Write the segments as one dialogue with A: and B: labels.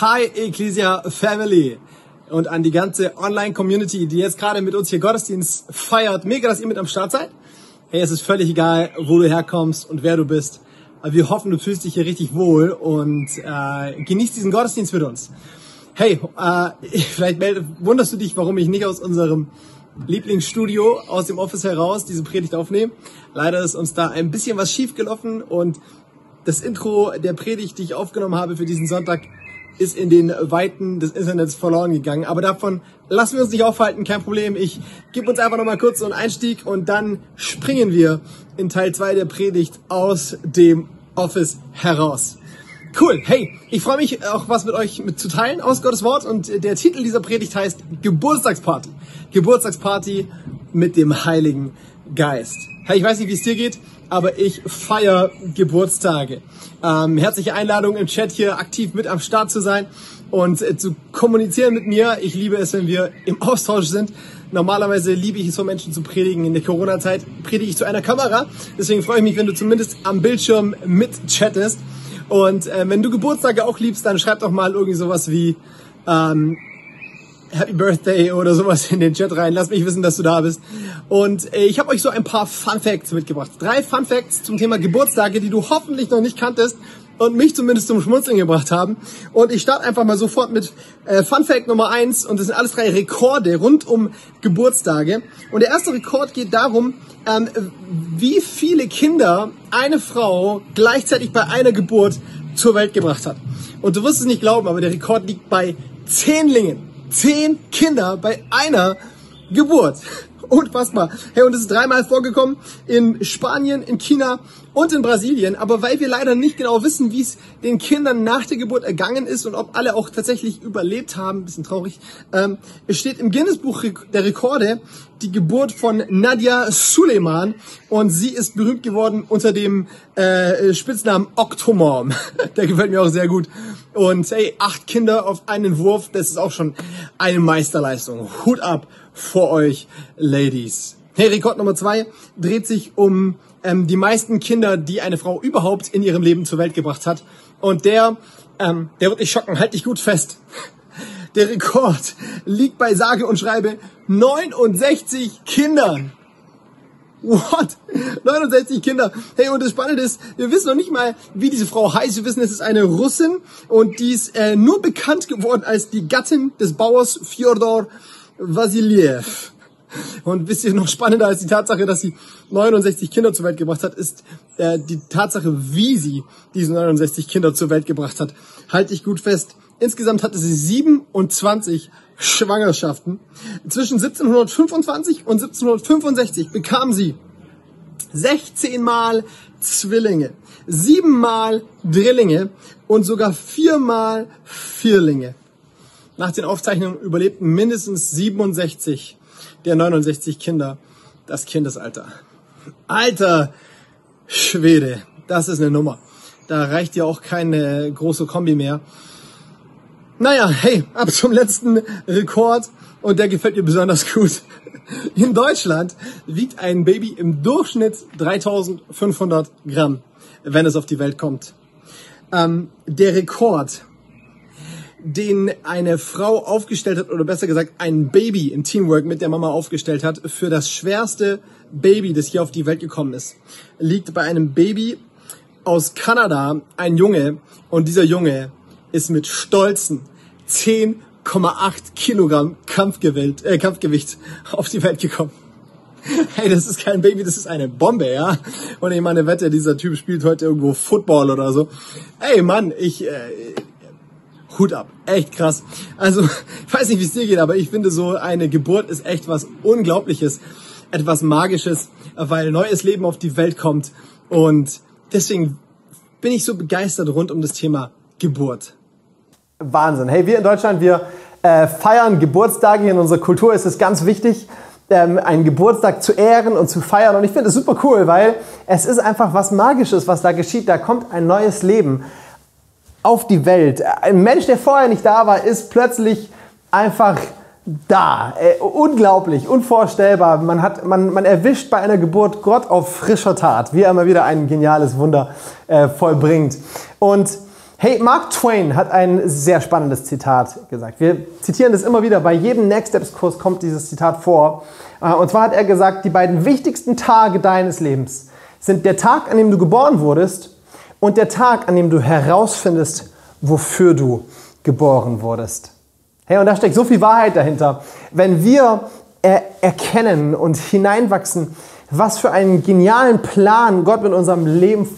A: Hi Ecclesia Family und an die ganze Online-Community, die jetzt gerade mit uns hier Gottesdienst feiert. Mega, dass ihr mit am Start seid. Hey, es ist völlig egal, wo du herkommst und wer du bist. Aber wir hoffen, du fühlst dich hier richtig wohl und äh, genießt diesen Gottesdienst mit uns. Hey, äh, vielleicht wunderst du dich, warum ich nicht aus unserem Lieblingsstudio aus dem Office heraus diese Predigt aufnehme. Leider ist uns da ein bisschen was schief gelaufen und das Intro der Predigt, die ich aufgenommen habe für diesen Sonntag, ist in den Weiten des Internets verloren gegangen. Aber davon lassen wir uns nicht aufhalten, kein Problem. Ich gebe uns einfach nochmal kurz so einen Einstieg und dann springen wir in Teil 2 der Predigt aus dem Office heraus. Cool, hey, ich freue mich auch was mit euch zu teilen aus Gottes Wort und der Titel dieser Predigt heißt Geburtstagsparty. Geburtstagsparty mit dem Heiligen Geist. Hey, ich weiß nicht, wie es dir geht, aber ich feier Geburtstage. Ähm, herzliche Einladung im Chat hier aktiv mit am Start zu sein und äh, zu kommunizieren mit mir. Ich liebe es, wenn wir im Austausch sind. Normalerweise liebe ich es, vor Menschen zu predigen. In der Corona-Zeit predige ich zu einer Kamera. Deswegen freue ich mich, wenn du zumindest am Bildschirm mit chattest. Und äh, wenn du Geburtstage auch liebst, dann schreib doch mal irgendwie sowas wie ähm, Happy Birthday oder sowas in den Chat rein. Lass mich wissen, dass du da bist. Und äh, ich habe euch so ein paar Fun Facts mitgebracht. Drei Fun Facts zum Thema Geburtstage, die du hoffentlich noch nicht kanntest und mich zumindest zum Schmunzeln gebracht haben. Und ich starte einfach mal sofort mit äh, Fun Fact Nummer eins und das sind alles drei Rekorde rund um Geburtstage. Und der erste Rekord geht darum, ähm, wie viele Kinder eine Frau gleichzeitig bei einer Geburt zur Welt gebracht hat. Und du wirst es nicht glauben, aber der Rekord liegt bei Zehnlingen zehn Kinder bei einer Geburt. Unfassbar. Hey, und es ist dreimal vorgekommen in Spanien, in China und in Brasilien. Aber weil wir leider nicht genau wissen, wie es den Kindern nach der Geburt ergangen ist und ob alle auch tatsächlich überlebt haben, bisschen traurig, ähm, es steht im Guinness-Buch der Rekorde die Geburt von Nadia Suleiman und sie ist berühmt geworden unter dem äh, Spitznamen Octomom. der gefällt mir auch sehr gut. Und hey, acht Kinder auf einen Wurf, das ist auch schon eine Meisterleistung. Hut ab vor euch, Ladies. Hey, Rekord Nummer zwei dreht sich um ähm, die meisten Kinder, die eine Frau überhaupt in ihrem Leben zur Welt gebracht hat. Und der, ähm, der wird dich schocken. Halt dich gut fest. Der Rekord liegt bei sage und schreibe 69 Kindern. What? 69 Kinder. Hey, und das Spannende ist, wir wissen noch nicht mal, wie diese Frau heißt. Wir wissen, es ist eine Russin und die ist äh, nur bekannt geworden als die Gattin des Bauers Fyodor Vasiliev. Und wisst ihr, noch spannender als die Tatsache, dass sie 69 Kinder zur Welt gebracht hat, ist äh, die Tatsache, wie sie diese 69 Kinder zur Welt gebracht hat. Halte ich gut fest. Insgesamt hatte sie 27 Schwangerschaften. Zwischen 1725 und 1765 bekam sie 16 Mal Zwillinge, 7 Mal Drillinge und sogar 4 Mal Vierlinge. Nach den Aufzeichnungen überlebten mindestens 67 der 69 Kinder das Kindesalter. Alter Schwede, das ist eine Nummer. Da reicht ja auch keine große Kombi mehr. Naja, hey, ab zum letzten Rekord und der gefällt mir besonders gut. In Deutschland wiegt ein Baby im Durchschnitt 3500 Gramm, wenn es auf die Welt kommt. Ähm, der Rekord den eine Frau aufgestellt hat, oder besser gesagt ein Baby im Teamwork mit der Mama aufgestellt hat, für das schwerste Baby, das hier auf die Welt gekommen ist, liegt bei einem Baby aus Kanada ein Junge und dieser Junge ist mit stolzen 10,8 Kilogramm Kampfgewicht, äh, Kampfgewicht auf die Welt gekommen. Hey, das ist kein Baby, das ist eine Bombe, ja. Und ich meine, wette, dieser Typ spielt heute irgendwo Football oder so. Ey, Mann, ich, äh, Hut ab. Echt krass. Also, ich weiß nicht, wie es dir geht, aber ich finde so eine Geburt ist echt was Unglaubliches, etwas Magisches, weil neues Leben auf die Welt kommt. Und deswegen bin ich so begeistert rund um das Thema Geburt.
B: Wahnsinn. Hey, wir in Deutschland, wir äh, feiern Geburtstage. In unserer Kultur ist es ganz wichtig, ähm, einen Geburtstag zu ehren und zu feiern. Und ich finde es super cool, weil es ist einfach was Magisches, was da geschieht. Da kommt ein neues Leben auf die Welt. Ein Mensch, der vorher nicht da war, ist plötzlich einfach da. Äh, unglaublich, unvorstellbar. Man, hat, man, man erwischt bei einer Geburt Gott auf frischer Tat, wie er immer wieder ein geniales Wunder äh, vollbringt. Und Hey, Mark Twain hat ein sehr spannendes Zitat gesagt. Wir zitieren das immer wieder. Bei jedem Next Steps Kurs kommt dieses Zitat vor. Äh, und zwar hat er gesagt, die beiden wichtigsten Tage deines Lebens sind der Tag, an dem du geboren wurdest und der Tag, an dem du herausfindest, wofür du geboren wurdest. Hey, und da steckt so viel Wahrheit dahinter. Wenn wir er erkennen und hineinwachsen, was für einen genialen Plan Gott mit unserem Leben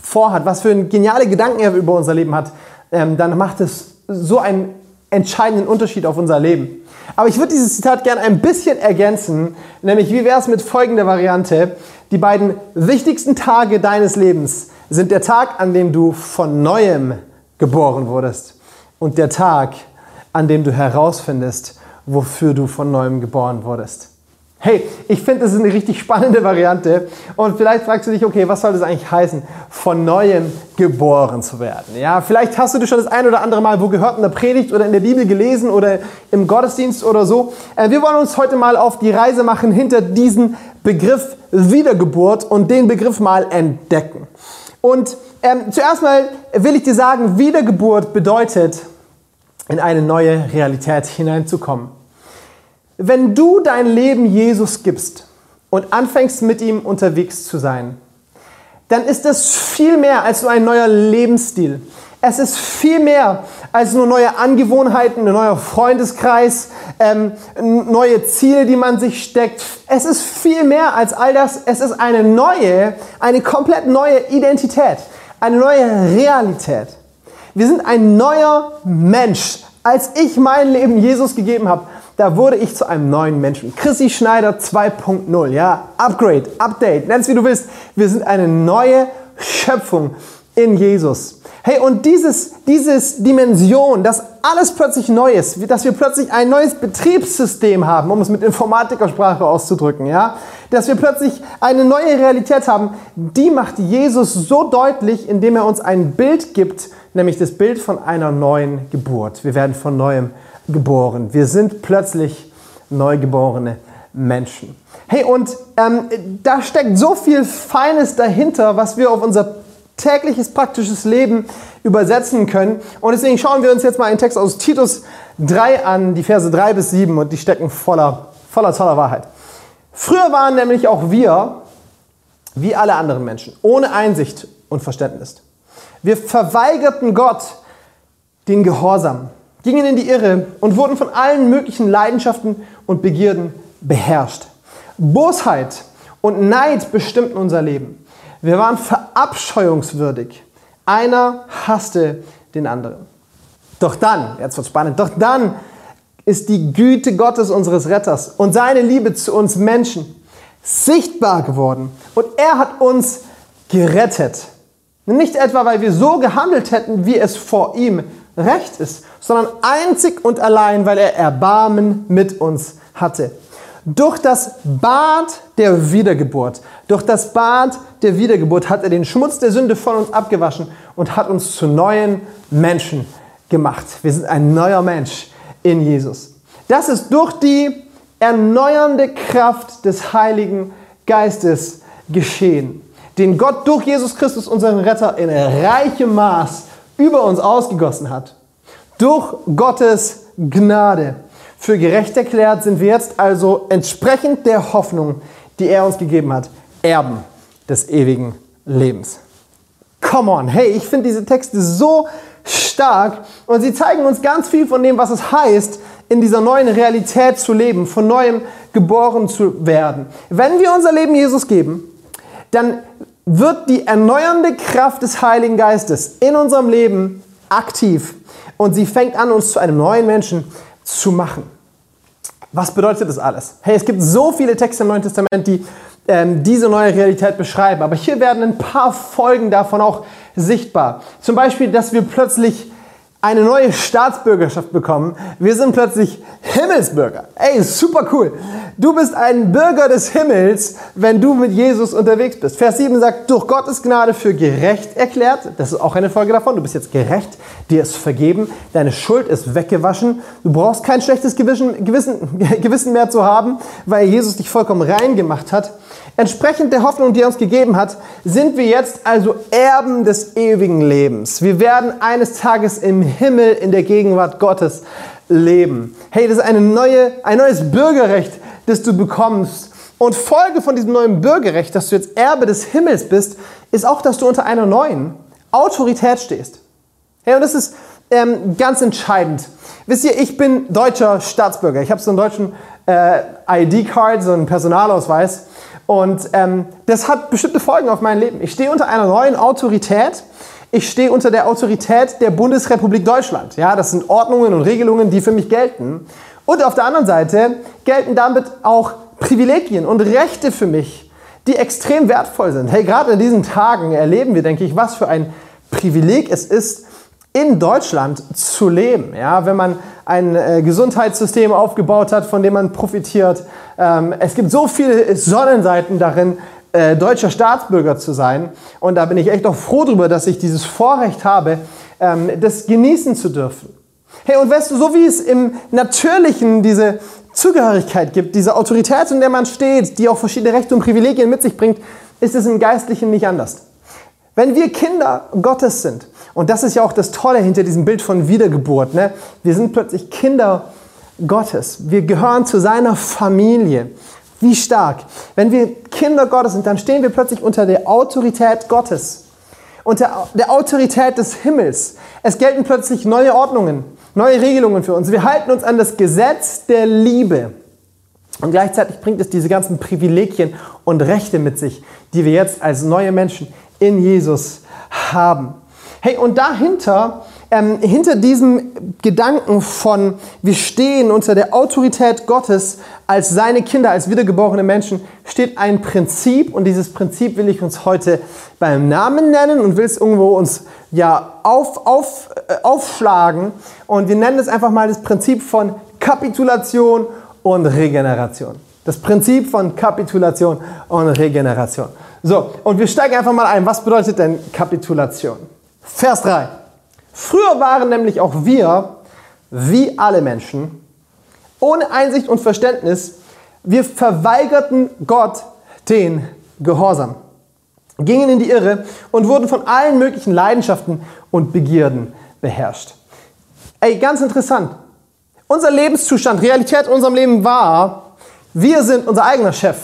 B: vorhat, was für geniale Gedanken er über unser Leben hat, ähm, dann macht es so einen entscheidenden Unterschied auf unser Leben. Aber ich würde dieses Zitat gerne ein bisschen ergänzen, nämlich wie wäre es mit folgender Variante? Die beiden wichtigsten Tage deines Lebens sind der Tag, an dem du von neuem geboren wurdest und der Tag, an dem du herausfindest, wofür du von neuem geboren wurdest. Hey, ich finde, das ist eine richtig spannende Variante. Und vielleicht fragst du dich, okay, was soll das eigentlich heißen, von neuem geboren zu werden? Ja, vielleicht hast du das schon das ein oder andere Mal wo gehört in der Predigt oder in der Bibel gelesen oder im Gottesdienst oder so. Äh, wir wollen uns heute mal auf die Reise machen hinter diesen Begriff Wiedergeburt und den Begriff mal entdecken. Und ähm, zuerst mal will ich dir sagen, Wiedergeburt bedeutet, in eine neue Realität hineinzukommen. Wenn du dein Leben Jesus gibst und anfängst mit ihm unterwegs zu sein, dann ist es viel mehr als nur ein neuer Lebensstil. Es ist viel mehr als nur neue Angewohnheiten, ein neuer Freundeskreis, ähm, neue Ziele, die man sich steckt. Es ist viel mehr als all das. Es ist eine neue, eine komplett neue Identität, eine neue Realität. Wir sind ein neuer Mensch. Als ich mein Leben Jesus gegeben habe, da wurde ich zu einem neuen Menschen. Chrissy Schneider 2.0, ja, Upgrade, Update, nenn es wie du willst. Wir sind eine neue Schöpfung in Jesus. Hey, und dieses, dieses Dimension, dass alles plötzlich neu ist, dass wir plötzlich ein neues Betriebssystem haben, um es mit Informatikersprache auszudrücken, ja, dass wir plötzlich eine neue Realität haben, die macht Jesus so deutlich, indem er uns ein Bild gibt, nämlich das Bild von einer neuen Geburt. Wir werden von neuem geboren. Wir sind plötzlich neugeborene Menschen. Hey, und ähm, da steckt so viel Feines dahinter, was wir auf unser tägliches praktisches Leben übersetzen können. Und deswegen schauen wir uns jetzt mal einen Text aus Titus 3 an, die Verse 3 bis 7, und die stecken voller, voller toller Wahrheit. Früher waren nämlich auch wir, wie alle anderen Menschen, ohne Einsicht und Verständnis. Wir verweigerten Gott den Gehorsam gingen in die Irre und wurden von allen möglichen Leidenschaften und Begierden beherrscht. Bosheit und Neid bestimmten unser Leben. Wir waren verabscheuungswürdig. Einer hasste den anderen. Doch dann, jetzt wird spannend, doch dann ist die Güte Gottes unseres Retters und seine Liebe zu uns Menschen sichtbar geworden. Und er hat uns gerettet. Nicht etwa, weil wir so gehandelt hätten, wie es vor ihm recht ist, sondern einzig und allein, weil er Erbarmen mit uns hatte. Durch das Bad der Wiedergeburt, durch das Bad der Wiedergeburt hat er den Schmutz der Sünde von uns abgewaschen und hat uns zu neuen Menschen gemacht. Wir sind ein neuer Mensch in Jesus. Das ist durch die erneuernde Kraft des Heiligen Geistes geschehen, den Gott durch Jesus Christus, unseren Retter, in reichem Maß über uns ausgegossen hat. Durch Gottes Gnade. Für gerecht erklärt sind wir jetzt also entsprechend der Hoffnung, die er uns gegeben hat, Erben des ewigen Lebens. Come on, hey, ich finde diese Texte so stark und sie zeigen uns ganz viel von dem, was es heißt, in dieser neuen Realität zu leben, von neuem geboren zu werden. Wenn wir unser Leben Jesus geben, dann wird die erneuernde Kraft des Heiligen Geistes in unserem Leben aktiv und sie fängt an, uns zu einem neuen Menschen zu machen. Was bedeutet das alles? Hey, es gibt so viele Texte im Neuen Testament, die ähm, diese neue Realität beschreiben, aber hier werden ein paar Folgen davon auch sichtbar. Zum Beispiel, dass wir plötzlich eine neue Staatsbürgerschaft bekommen. Wir sind plötzlich Himmelsbürger. Ey, super cool. Du bist ein Bürger des Himmels, wenn du mit Jesus unterwegs bist. Vers 7 sagt, durch Gottes Gnade für gerecht erklärt. Das ist auch eine Folge davon. Du bist jetzt gerecht, dir ist vergeben, deine Schuld ist weggewaschen. Du brauchst kein schlechtes Gewissen, Gewissen, Gewissen mehr zu haben, weil Jesus dich vollkommen rein gemacht hat. Entsprechend der Hoffnung, die er uns gegeben hat, sind wir jetzt also Erben des ewigen Lebens. Wir werden eines Tages im Himmel in der Gegenwart Gottes leben. Hey, das ist eine neue, ein neues Bürgerrecht, das du bekommst. Und Folge von diesem neuen Bürgerrecht, dass du jetzt Erbe des Himmels bist, ist auch, dass du unter einer neuen Autorität stehst. Hey, und das ist ähm, ganz entscheidend. Wisst ihr, ich bin deutscher Staatsbürger. Ich habe so einen deutschen äh, ID-Card, so einen Personalausweis. Und ähm, das hat bestimmte Folgen auf mein Leben. Ich stehe unter einer neuen Autorität. Ich stehe unter der Autorität der Bundesrepublik Deutschland. Ja, das sind Ordnungen und Regelungen, die für mich gelten. Und auf der anderen Seite gelten damit auch Privilegien und Rechte für mich, die extrem wertvoll sind. Hey, gerade in diesen Tagen erleben wir, denke ich, was für ein Privileg es ist, in Deutschland zu leben. Ja, wenn man ein äh, Gesundheitssystem aufgebaut hat, von dem man profitiert. Ähm, es gibt so viele Sonnenseiten darin, äh, deutscher Staatsbürger zu sein. Und da bin ich echt auch froh darüber, dass ich dieses Vorrecht habe, ähm, das genießen zu dürfen. Hey, und weißt du, so wie es im Natürlichen diese Zugehörigkeit gibt, diese Autorität, in der man steht, die auch verschiedene Rechte und Privilegien mit sich bringt, ist es im Geistlichen nicht anders. Wenn wir Kinder Gottes sind, und das ist ja auch das Tolle hinter diesem Bild von Wiedergeburt. Ne? Wir sind plötzlich Kinder Gottes. Wir gehören zu seiner Familie. Wie stark. Wenn wir Kinder Gottes sind, dann stehen wir plötzlich unter der Autorität Gottes. Unter der Autorität des Himmels. Es gelten plötzlich neue Ordnungen, neue Regelungen für uns. Wir halten uns an das Gesetz der Liebe. Und gleichzeitig bringt es diese ganzen Privilegien und Rechte mit sich, die wir jetzt als neue Menschen in Jesus haben. Hey, und dahinter, ähm, hinter diesem Gedanken von, wir stehen unter der Autorität Gottes als seine Kinder, als wiedergeborene Menschen, steht ein Prinzip und dieses Prinzip will ich uns heute beim Namen nennen und will es irgendwo uns ja auf, auf, äh, aufschlagen und wir nennen es einfach mal das Prinzip von Kapitulation und Regeneration. Das Prinzip von Kapitulation und Regeneration. So, und wir steigen einfach mal ein. Was bedeutet denn Kapitulation? Vers 3. Früher waren nämlich auch wir, wie alle Menschen, ohne Einsicht und Verständnis, wir verweigerten Gott den Gehorsam, gingen in die Irre und wurden von allen möglichen Leidenschaften und Begierden beherrscht. Ey, ganz interessant. Unser Lebenszustand, Realität in unserem Leben war, wir sind unser eigener Chef.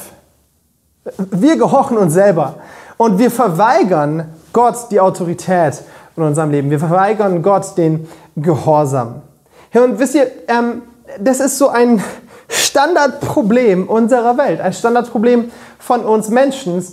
B: Wir gehorchen uns selber und wir verweigern Gott die Autorität in unserem Leben. Wir verweigern Gott den Gehorsam. Ja, und wisst ihr, ähm, das ist so ein Standardproblem unserer Welt, ein Standardproblem von uns Menschen.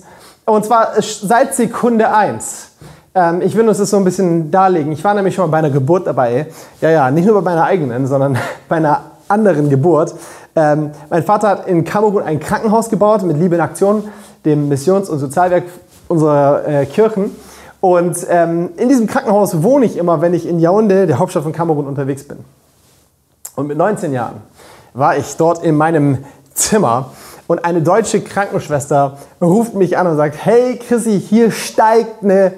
B: Und zwar seit Sekunde 1. Ähm, ich will uns das so ein bisschen darlegen. Ich war nämlich schon mal bei einer Geburt dabei. Ja, ja, nicht nur bei meiner eigenen, sondern bei einer anderen Geburt. Ähm, mein Vater hat in Kamerun ein Krankenhaus gebaut mit Liebe in Aktion, dem Missions- und Sozialwerk unserer äh, Kirchen. Und ähm, in diesem Krankenhaus wohne ich immer, wenn ich in Yaoundé, der Hauptstadt von Kamerun, unterwegs bin. Und mit 19 Jahren war ich dort in meinem Zimmer und eine deutsche Krankenschwester ruft mich an und sagt, hey Chrissy, hier steigt eine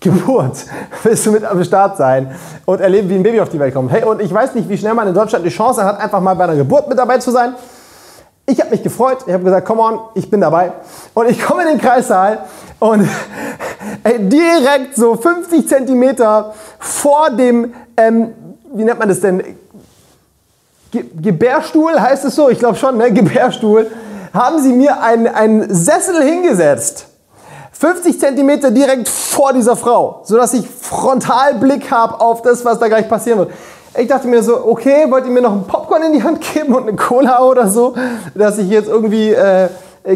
B: Geburt. Willst du mit am Start sein und erleben, wie ein Baby auf die Welt kommt? Hey, und ich weiß nicht, wie schnell man in Deutschland die Chance hat, einfach mal bei einer Geburt mit dabei zu sein. Ich habe mich gefreut. Ich habe gesagt, come on, ich bin dabei. Und ich komme in den Kreissaal und ey, direkt so 50 Zentimeter vor dem, ähm, wie nennt man das denn? Ge Gebärstuhl heißt es so? Ich glaube schon, ne? Gebärstuhl. Haben sie mir einen, Sessel hingesetzt. 50 Zentimeter direkt vor dieser Frau, sodass ich Frontalblick habe auf das, was da gleich passieren wird. Ich dachte mir so, okay, wollt ihr mir noch ein Popcorn in die Hand geben und eine Cola oder so, dass ich jetzt irgendwie äh,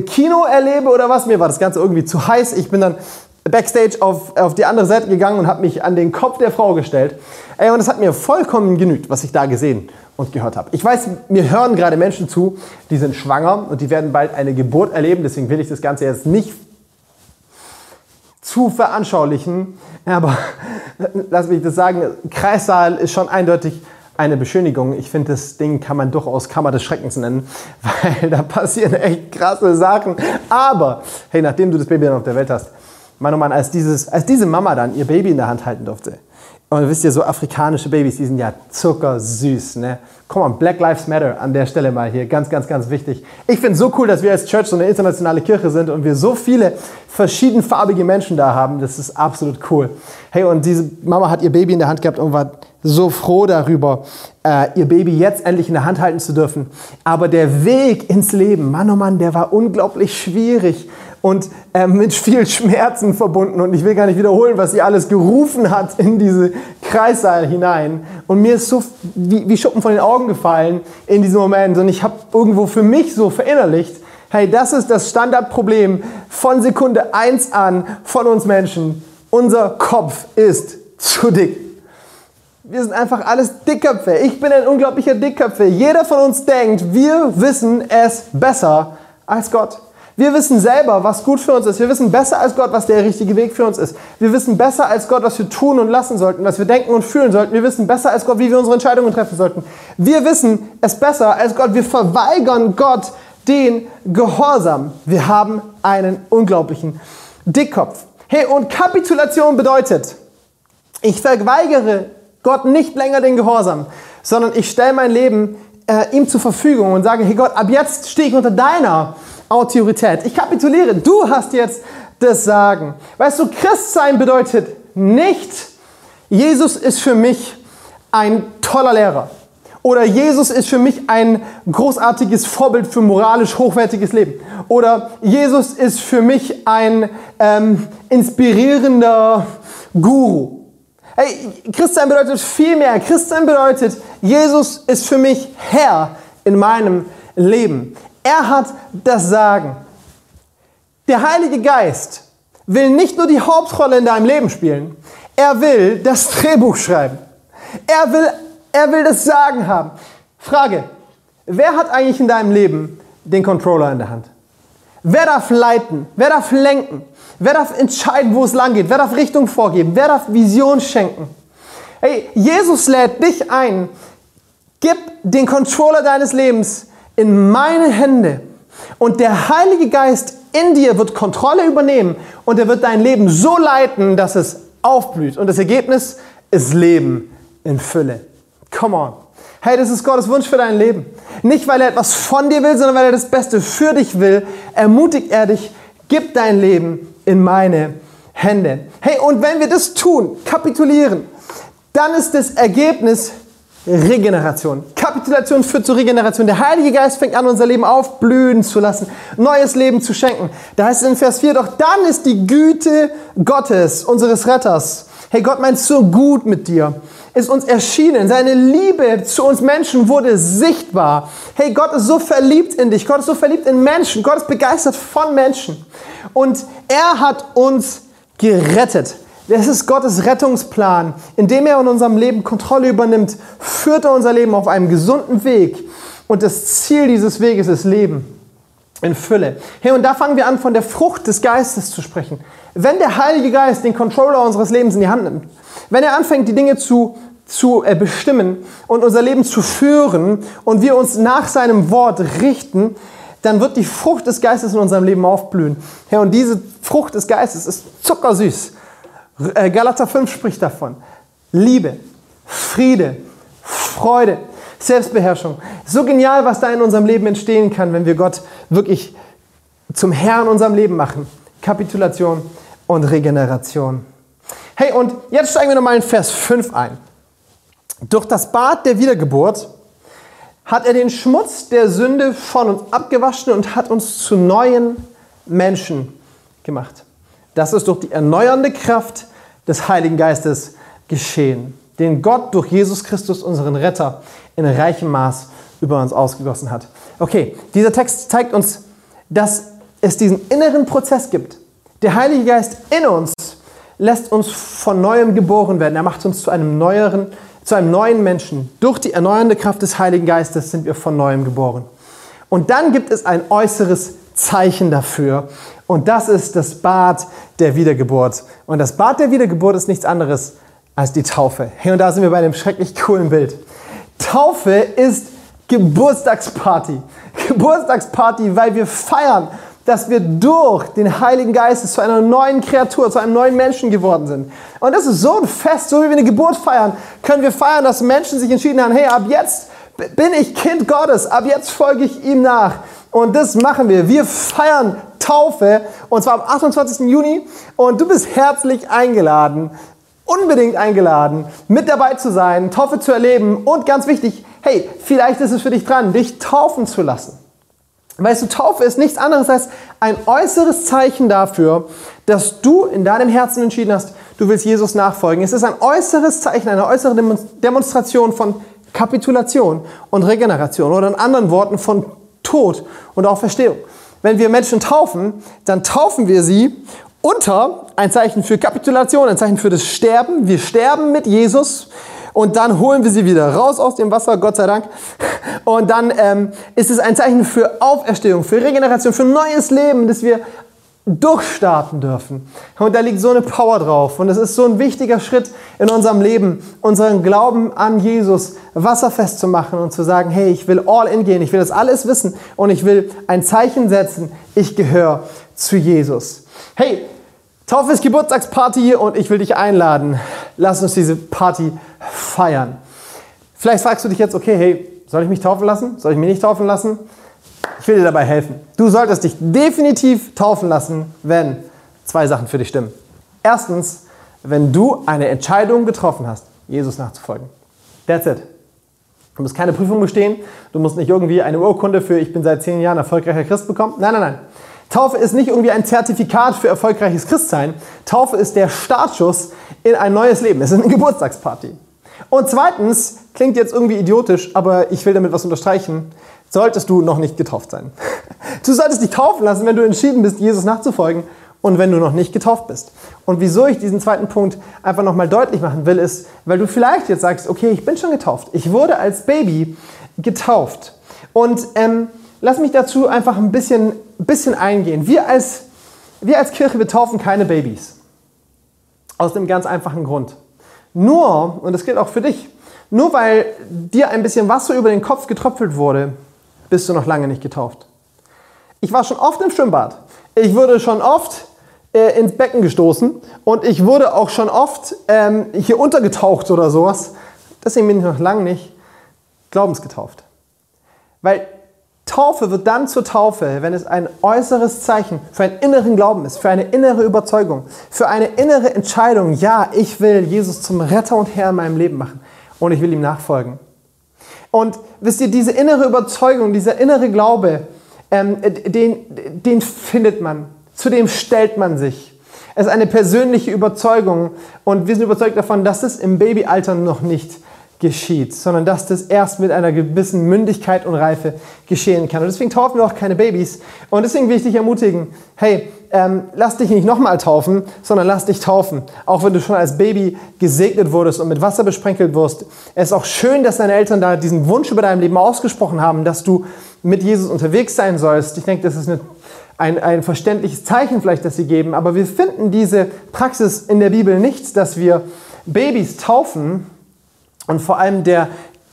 B: Kino erlebe oder was? Mir war das Ganze irgendwie zu heiß. Ich bin dann backstage auf, auf die andere Seite gegangen und habe mich an den Kopf der Frau gestellt. Ey, und es hat mir vollkommen genügt, was ich da gesehen und gehört habe. Ich weiß, mir hören gerade Menschen zu, die sind schwanger und die werden bald eine Geburt erleben. Deswegen will ich das Ganze jetzt nicht zu veranschaulichen. Aber lass mich das sagen, Kreissaal ist schon eindeutig eine Beschönigung. Ich finde, das Ding kann man durchaus Kammer des Schreckens nennen, weil da passieren echt krasse Sachen. Aber, hey, nachdem du das Baby dann auf der Welt hast, Mann, oh Mann, als, dieses, als diese Mama dann ihr Baby in der Hand halten durfte, und wisst ihr, so afrikanische Babys, die sind ja zuckersüß. Ne? Komm on, Black Lives Matter an der Stelle mal hier. Ganz, ganz, ganz wichtig. Ich finde es so cool, dass wir als Church so eine internationale Kirche sind und wir so viele verschiedenfarbige Menschen da haben. Das ist absolut cool. Hey, und diese Mama hat ihr Baby in der Hand gehabt und war so froh darüber, äh, ihr Baby jetzt endlich in der Hand halten zu dürfen. Aber der Weg ins Leben, Mann, oh Mann, der war unglaublich schwierig und äh, mit viel Schmerzen verbunden. Und ich will gar nicht wiederholen, was sie alles gerufen hat in diese Kreissaal hinein. Und mir ist so wie, wie Schuppen von den Augen gefallen in diesem Moment. Und ich habe irgendwo für mich so verinnerlicht, hey, das ist das Standardproblem von Sekunde 1 an von uns Menschen. Unser Kopf ist zu dick. Wir sind einfach alles Dickköpfe. Ich bin ein unglaublicher Dickköpfe. Jeder von uns denkt, wir wissen es besser als Gott. Wir wissen selber, was gut für uns ist. Wir wissen besser als Gott, was der richtige Weg für uns ist. Wir wissen besser als Gott, was wir tun und lassen sollten, was wir denken und fühlen sollten. Wir wissen besser als Gott, wie wir unsere Entscheidungen treffen sollten. Wir wissen es besser als Gott. Wir verweigern Gott den Gehorsam. Wir haben einen unglaublichen Dickkopf. Hey, und Kapitulation bedeutet, ich verweigere Gott nicht länger den Gehorsam, sondern ich stelle mein Leben äh, ihm zur Verfügung und sage, hey Gott, ab jetzt stehe ich unter deiner Autorität. Ich kapituliere. Du hast jetzt das Sagen. Weißt du, Christsein bedeutet nicht, Jesus ist für mich ein toller Lehrer. Oder Jesus ist für mich ein großartiges Vorbild für moralisch hochwertiges Leben. Oder Jesus ist für mich ein ähm, inspirierender Guru. Hey, Christsein bedeutet viel mehr. Christsein bedeutet, Jesus ist für mich Herr in meinem Leben. Er hat das Sagen. Der Heilige Geist will nicht nur die Hauptrolle in deinem Leben spielen, er will das Drehbuch schreiben. Er will, er will das Sagen haben. Frage, wer hat eigentlich in deinem Leben den Controller in der Hand? Wer darf leiten? Wer darf lenken? Wer darf entscheiden, wo es lang geht? Wer darf Richtung vorgeben? Wer darf Vision schenken? Hey, Jesus lädt dich ein. Gib den Controller deines Lebens in meine Hände und der Heilige Geist in dir wird Kontrolle übernehmen und er wird dein Leben so leiten, dass es aufblüht. Und das Ergebnis ist Leben in Fülle. Come on. Hey, das ist Gottes Wunsch für dein Leben. Nicht, weil er etwas von dir will, sondern weil er das Beste für dich will, ermutigt er dich, gib dein Leben in meine Hände. Hey, und wenn wir das tun, kapitulieren, dann ist das Ergebnis Regeneration. Kapitulation führt zur Regeneration. Der Heilige Geist fängt an, unser Leben aufblühen zu lassen, neues Leben zu schenken. Da heißt es in Vers 4, doch dann ist die Güte Gottes, unseres Retters. Hey, Gott meint so gut mit dir, ist uns erschienen. Seine Liebe zu uns Menschen wurde sichtbar. Hey, Gott ist so verliebt in dich. Gott ist so verliebt in Menschen. Gott ist begeistert von Menschen. Und er hat uns gerettet. Das ist Gottes Rettungsplan. Indem er in unserem Leben Kontrolle übernimmt, führt er unser Leben auf einem gesunden Weg. Und das Ziel dieses Weges ist Leben in Fülle. Hey, und da fangen wir an, von der Frucht des Geistes zu sprechen. Wenn der Heilige Geist den Controller unseres Lebens in die Hand nimmt, wenn er anfängt, die Dinge zu, zu äh, bestimmen und unser Leben zu führen und wir uns nach seinem Wort richten, dann wird die Frucht des Geistes in unserem Leben aufblühen. Hey, und diese Frucht des Geistes ist zuckersüß. Äh, Galater 5 spricht davon. Liebe, Friede, Freude, Selbstbeherrschung. So genial, was da in unserem Leben entstehen kann, wenn wir Gott wirklich zum Herrn in unserem Leben machen. Kapitulation und Regeneration. Hey, und jetzt steigen wir nochmal in Vers 5 ein. Durch das Bad der Wiedergeburt hat er den Schmutz der Sünde von uns abgewaschen und hat uns zu neuen Menschen gemacht. Das ist durch die erneuernde Kraft des Heiligen Geistes geschehen, den Gott durch Jesus Christus, unseren Retter, in reichem Maß über uns ausgegossen hat. Okay, dieser Text zeigt uns, dass es diesen inneren Prozess gibt. Der Heilige Geist in uns lässt uns von neuem geboren werden. Er macht uns zu einem neueren, zu einem neuen Menschen. Durch die erneuernde Kraft des Heiligen Geistes sind wir von neuem geboren. Und dann gibt es ein äußeres Zeichen dafür. Und das ist das Bad der Wiedergeburt. Und das Bad der Wiedergeburt ist nichts anderes als die Taufe. Hey, und da sind wir bei einem schrecklich coolen Bild. Taufe ist Geburtstagsparty. Geburtstagsparty, weil wir feiern, dass wir durch den Heiligen Geist zu einer neuen Kreatur, zu einem neuen Menschen geworden sind. Und das ist so ein Fest, so wie wir eine Geburt feiern, können wir feiern, dass Menschen sich entschieden haben, hey, ab jetzt bin ich Kind Gottes, ab jetzt folge ich ihm nach. Und das machen wir. Wir feiern Taufe und zwar am 28. Juni und du bist herzlich eingeladen, unbedingt eingeladen, mit dabei zu sein, Taufe zu erleben und ganz wichtig, hey, vielleicht ist es für dich dran, dich taufen zu lassen. Weißt du, Taufe ist nichts anderes als ein äußeres Zeichen dafür, dass du in deinem Herzen entschieden hast, du willst Jesus nachfolgen. Es ist ein äußeres Zeichen, eine äußere Demonstration von Kapitulation und Regeneration oder in anderen Worten von Tod und auch Verstehung. Wenn wir Menschen taufen, dann taufen wir sie unter ein Zeichen für Kapitulation, ein Zeichen für das Sterben. Wir sterben mit Jesus und dann holen wir sie wieder raus aus dem Wasser, Gott sei Dank. Und dann ähm, ist es ein Zeichen für Auferstehung, für Regeneration, für neues Leben, das wir durchstarten dürfen. Und da liegt so eine Power drauf. Und es ist so ein wichtiger Schritt in unserem Leben, unseren Glauben an Jesus wasserfest zu machen und zu sagen, hey, ich will all in gehen, ich will das alles wissen und ich will ein Zeichen setzen, ich gehöre zu Jesus. Hey, Taufe ist Geburtstagsparty und ich will dich einladen. Lass uns diese Party feiern. Vielleicht fragst du dich jetzt, okay, hey, soll ich mich taufen lassen? Soll ich mich nicht taufen lassen? Ich will dir dabei helfen. Du solltest dich definitiv taufen lassen, wenn zwei Sachen für dich stimmen. Erstens, wenn du eine Entscheidung getroffen hast, Jesus nachzufolgen. That's it. Du musst keine Prüfung bestehen, du musst nicht irgendwie eine Urkunde für ich bin seit zehn Jahren erfolgreicher Christ bekommen. Nein, nein, nein. Taufe ist nicht irgendwie ein Zertifikat für erfolgreiches Christsein. Taufe ist der Startschuss in ein neues Leben. Es ist eine Geburtstagsparty. Und zweitens, klingt jetzt irgendwie idiotisch, aber ich will damit was unterstreichen solltest du noch nicht getauft sein. Du solltest dich taufen lassen, wenn du entschieden bist, Jesus nachzufolgen und wenn du noch nicht getauft bist. Und wieso ich diesen zweiten Punkt einfach nochmal deutlich machen will, ist, weil du vielleicht jetzt sagst, okay, ich bin schon getauft. Ich wurde als Baby getauft. Und ähm, lass mich dazu einfach ein bisschen, bisschen eingehen. Wir als, wir als Kirche, wir taufen keine Babys. Aus dem ganz einfachen Grund. Nur, und das gilt auch für dich, nur weil dir ein bisschen Wasser über den Kopf getröpfelt wurde, bist du noch lange nicht getauft. Ich war schon oft im Schwimmbad. Ich wurde schon oft äh, ins Becken gestoßen und ich wurde auch schon oft ähm, hier untergetaucht oder sowas. Deswegen bin ich noch lange nicht glaubensgetauft. Weil Taufe wird dann zur Taufe, wenn es ein äußeres Zeichen für einen inneren Glauben ist, für eine innere Überzeugung, für eine innere Entscheidung, ja, ich will Jesus zum Retter und Herr in meinem Leben machen und ich will ihm nachfolgen. Und wisst ihr, diese innere Überzeugung, dieser innere Glaube, ähm, den, den findet man, zu dem stellt man sich. Es ist eine persönliche Überzeugung und wir sind überzeugt davon, dass es im Babyalter noch nicht geschieht, sondern dass das erst mit einer gewissen Mündigkeit und Reife geschehen kann. Und deswegen taufen wir auch keine Babys. Und deswegen will ich dich ermutigen, hey, ähm, lass dich nicht nochmal taufen, sondern lass dich taufen. Auch wenn du schon als Baby gesegnet wurdest und mit Wasser besprenkelt wirst. Es ist auch schön, dass deine Eltern da diesen Wunsch über dein Leben ausgesprochen haben, dass du mit Jesus unterwegs sein sollst. Ich denke, das ist eine, ein, ein verständliches Zeichen vielleicht, das sie geben. Aber wir finden diese Praxis in der Bibel nicht, dass wir Babys taufen, und vor allem der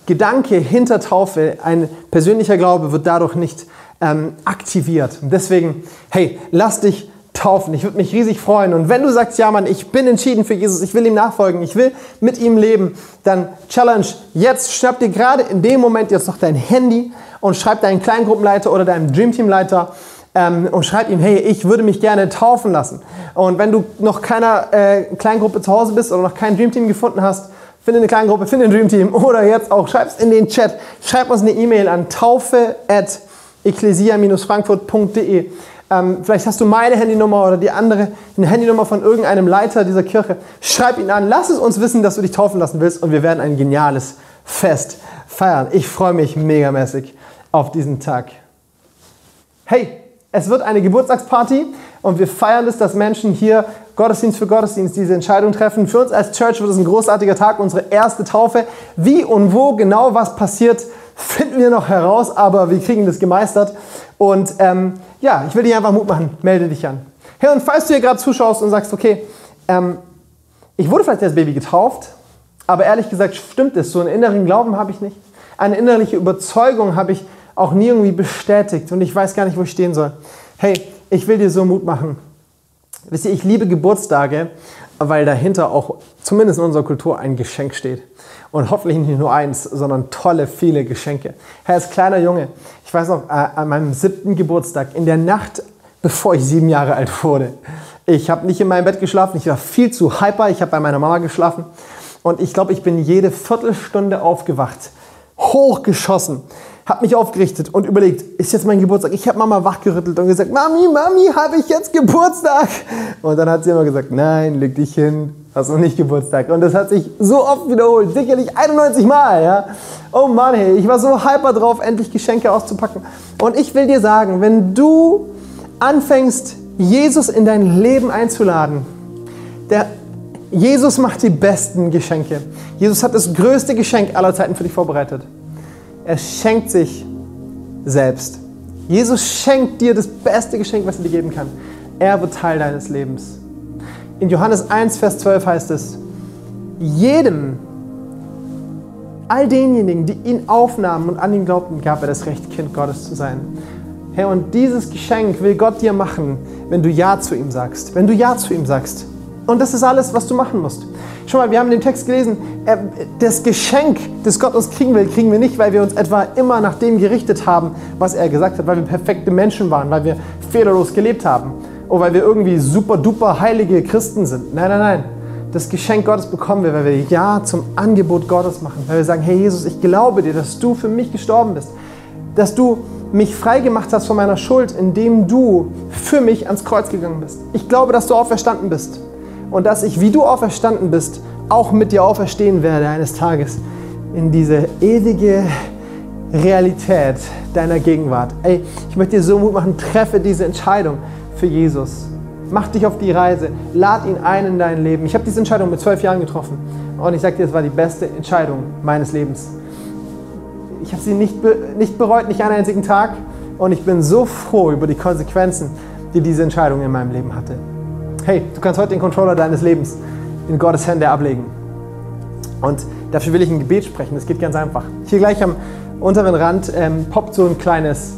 B: Gedanke hinter Taufe, ein persönlicher Glaube, wird dadurch nicht ähm, aktiviert. Deswegen, hey, lass dich taufen. Ich würde mich riesig freuen. Und wenn du sagst, ja Mann, ich bin entschieden für Jesus, ich will ihm nachfolgen, ich will mit ihm leben, dann Challenge jetzt, schnapp dir gerade in dem Moment jetzt noch dein Handy und schreib deinen Kleingruppenleiter oder deinem Dreamteamleiter ähm, und schreib ihm, hey, ich würde mich gerne taufen lassen. Und wenn du noch keiner äh, Kleingruppe zu Hause bist oder noch kein Dreamteam gefunden hast, Finde eine kleine Gruppe, finde ein Dreamteam oder jetzt auch, schreib es in den Chat. Schreib uns eine E-Mail an taufe at ecclesia-frankfurt.de. Ähm, vielleicht hast du meine Handynummer oder die andere, eine Handynummer von irgendeinem Leiter dieser Kirche. Schreib ihn an, lass es uns wissen, dass du dich taufen lassen willst und wir werden ein geniales Fest feiern. Ich freue mich megamäßig auf diesen Tag. Hey, es wird eine Geburtstagsparty und wir feiern es, dass Menschen hier Gottesdienst für Gottesdienst diese Entscheidung treffen. Für uns als Church wird es ein großartiger Tag, unsere erste Taufe. Wie und wo genau was passiert, finden wir noch heraus, aber wir kriegen das gemeistert. Und ähm, ja, ich will dich einfach Mut machen. Melde dich an. Hey, und falls du hier gerade zuschaust und sagst, okay, ähm, ich wurde vielleicht als Baby getauft, aber ehrlich gesagt stimmt es. So einen inneren Glauben habe ich nicht. Eine innerliche Überzeugung habe ich auch nie irgendwie bestätigt und ich weiß gar nicht, wo ich stehen soll. Hey, ich will dir so Mut machen. Wisst ihr, ich liebe Geburtstage, weil dahinter auch zumindest in unserer Kultur ein Geschenk steht. Und hoffentlich nicht nur eins, sondern tolle, viele Geschenke. Herr, als kleiner Junge, ich weiß noch, äh, an meinem siebten Geburtstag, in der Nacht, bevor ich sieben Jahre alt wurde, ich habe nicht in meinem Bett geschlafen, ich war viel zu hyper, ich habe bei meiner Mama geschlafen. Und ich glaube, ich bin jede Viertelstunde aufgewacht, hochgeschossen, habe mich aufgerichtet und überlegt, ist jetzt mein Geburtstag? Ich habe Mama wachgerüttelt und gesagt, Mami, Mami, habe ich jetzt Geburtstag? Und dann hat sie immer gesagt, nein, leg dich hin, hast noch nicht Geburtstag. Und das hat sich so oft wiederholt, sicherlich 91 Mal. Ja? Oh Mann, hey, ich war so hyper drauf, endlich Geschenke auszupacken. Und ich will dir sagen, wenn du anfängst, Jesus in dein Leben einzuladen, der Jesus macht die besten Geschenke. Jesus hat das größte Geschenk aller Zeiten für dich vorbereitet. Er schenkt sich selbst. Jesus schenkt dir das beste Geschenk, was er dir geben kann. Er wird Teil deines Lebens. In Johannes 1, Vers 12 heißt es, jedem, all denjenigen, die ihn aufnahmen und an ihn glaubten, gab er das Recht, Kind Gottes zu sein. Herr, und dieses Geschenk will Gott dir machen, wenn du Ja zu ihm sagst. Wenn du Ja zu ihm sagst. Und das ist alles, was du machen musst. Schau mal, wir haben den Text gelesen, das Geschenk, das Gott uns kriegen will, kriegen wir nicht, weil wir uns etwa immer nach dem gerichtet haben, was er gesagt hat, weil wir perfekte Menschen waren, weil wir fehlerlos gelebt haben oder weil wir irgendwie super duper heilige Christen sind. Nein, nein, nein. Das Geschenk Gottes bekommen wir, weil wir Ja zum Angebot Gottes machen, weil wir sagen, hey Jesus, ich glaube dir, dass du für mich gestorben bist, dass du mich frei gemacht hast von meiner Schuld, indem du für mich ans Kreuz gegangen bist. Ich glaube, dass du auferstanden bist und dass ich, wie du auferstanden bist, auch mit dir auferstehen werde eines Tages in diese ewige Realität deiner Gegenwart. Ey, ich möchte dir so Mut machen, treffe diese Entscheidung für Jesus. Mach dich auf die Reise, lad ihn ein in dein Leben. Ich habe diese Entscheidung mit zwölf Jahren getroffen und ich sage dir, es war die beste Entscheidung meines Lebens. Ich habe sie nicht, nicht bereut, nicht einen einzigen Tag und ich bin so froh über die Konsequenzen, die diese Entscheidung in meinem Leben hatte hey, du kannst heute den Controller deines Lebens in Gottes Hände ablegen. Und dafür will ich ein Gebet sprechen. Das geht ganz einfach. Hier gleich am unteren Rand ähm, poppt so ein kleines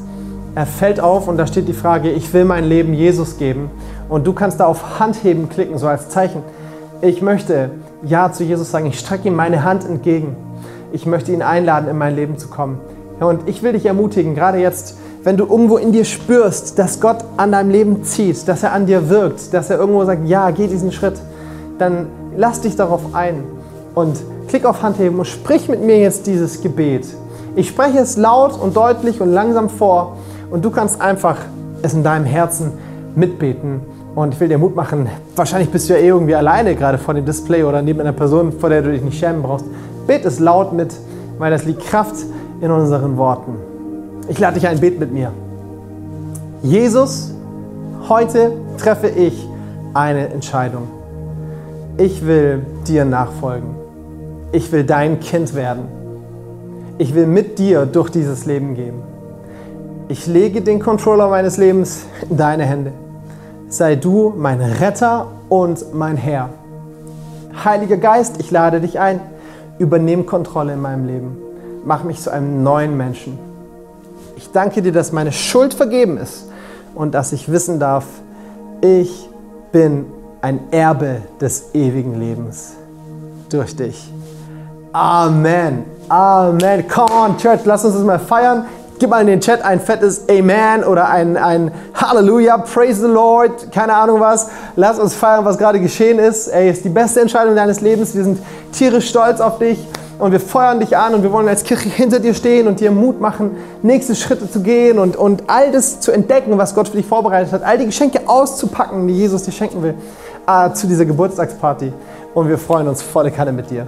B: äh, Feld auf und da steht die Frage, ich will mein Leben Jesus geben. Und du kannst da auf Handheben klicken, so als Zeichen. Ich möchte Ja zu Jesus sagen. Ich strecke ihm meine Hand entgegen. Ich möchte ihn einladen, in mein Leben zu kommen. Und ich will dich ermutigen, gerade jetzt wenn du irgendwo in dir spürst, dass Gott an deinem Leben zieht, dass er an dir wirkt, dass er irgendwo sagt, ja, geh diesen Schritt, dann lass dich darauf ein und klick auf Handheben und sprich mit mir jetzt dieses Gebet. Ich spreche es laut und deutlich und langsam vor und du kannst einfach es in deinem Herzen mitbeten. Und ich will dir Mut machen, wahrscheinlich bist du ja eh irgendwie alleine gerade vor dem Display oder neben einer Person, vor der du dich nicht schämen brauchst. Bet es laut mit, weil das liegt Kraft in unseren Worten. Ich lade dich ein, bet mit mir. Jesus, heute treffe ich eine Entscheidung. Ich will dir nachfolgen. Ich will dein Kind werden. Ich will mit dir durch dieses Leben gehen. Ich lege den Controller meines Lebens in deine Hände. Sei du mein Retter und mein Herr. Heiliger Geist, ich lade dich ein. Übernimm Kontrolle in meinem Leben. Mach mich zu einem neuen Menschen. Ich danke dir, dass meine Schuld vergeben ist und dass ich wissen darf, ich bin ein Erbe des ewigen Lebens durch dich. Amen. Amen. Come on, Church, lass uns das mal feiern. Gib mal in den Chat ein fettes Amen oder ein, ein Halleluja, Praise the Lord, keine Ahnung was. Lass uns feiern, was gerade geschehen ist. Ey, ist die beste Entscheidung deines Lebens. Wir sind tierisch stolz auf dich und wir feuern dich an und wir wollen als Kirche hinter dir stehen und dir Mut machen, nächste Schritte zu gehen und, und all das zu entdecken, was Gott für dich vorbereitet hat, all die Geschenke auszupacken, die Jesus dir schenken will, äh, zu dieser Geburtstagsparty. Und wir freuen uns volle Kanne mit dir.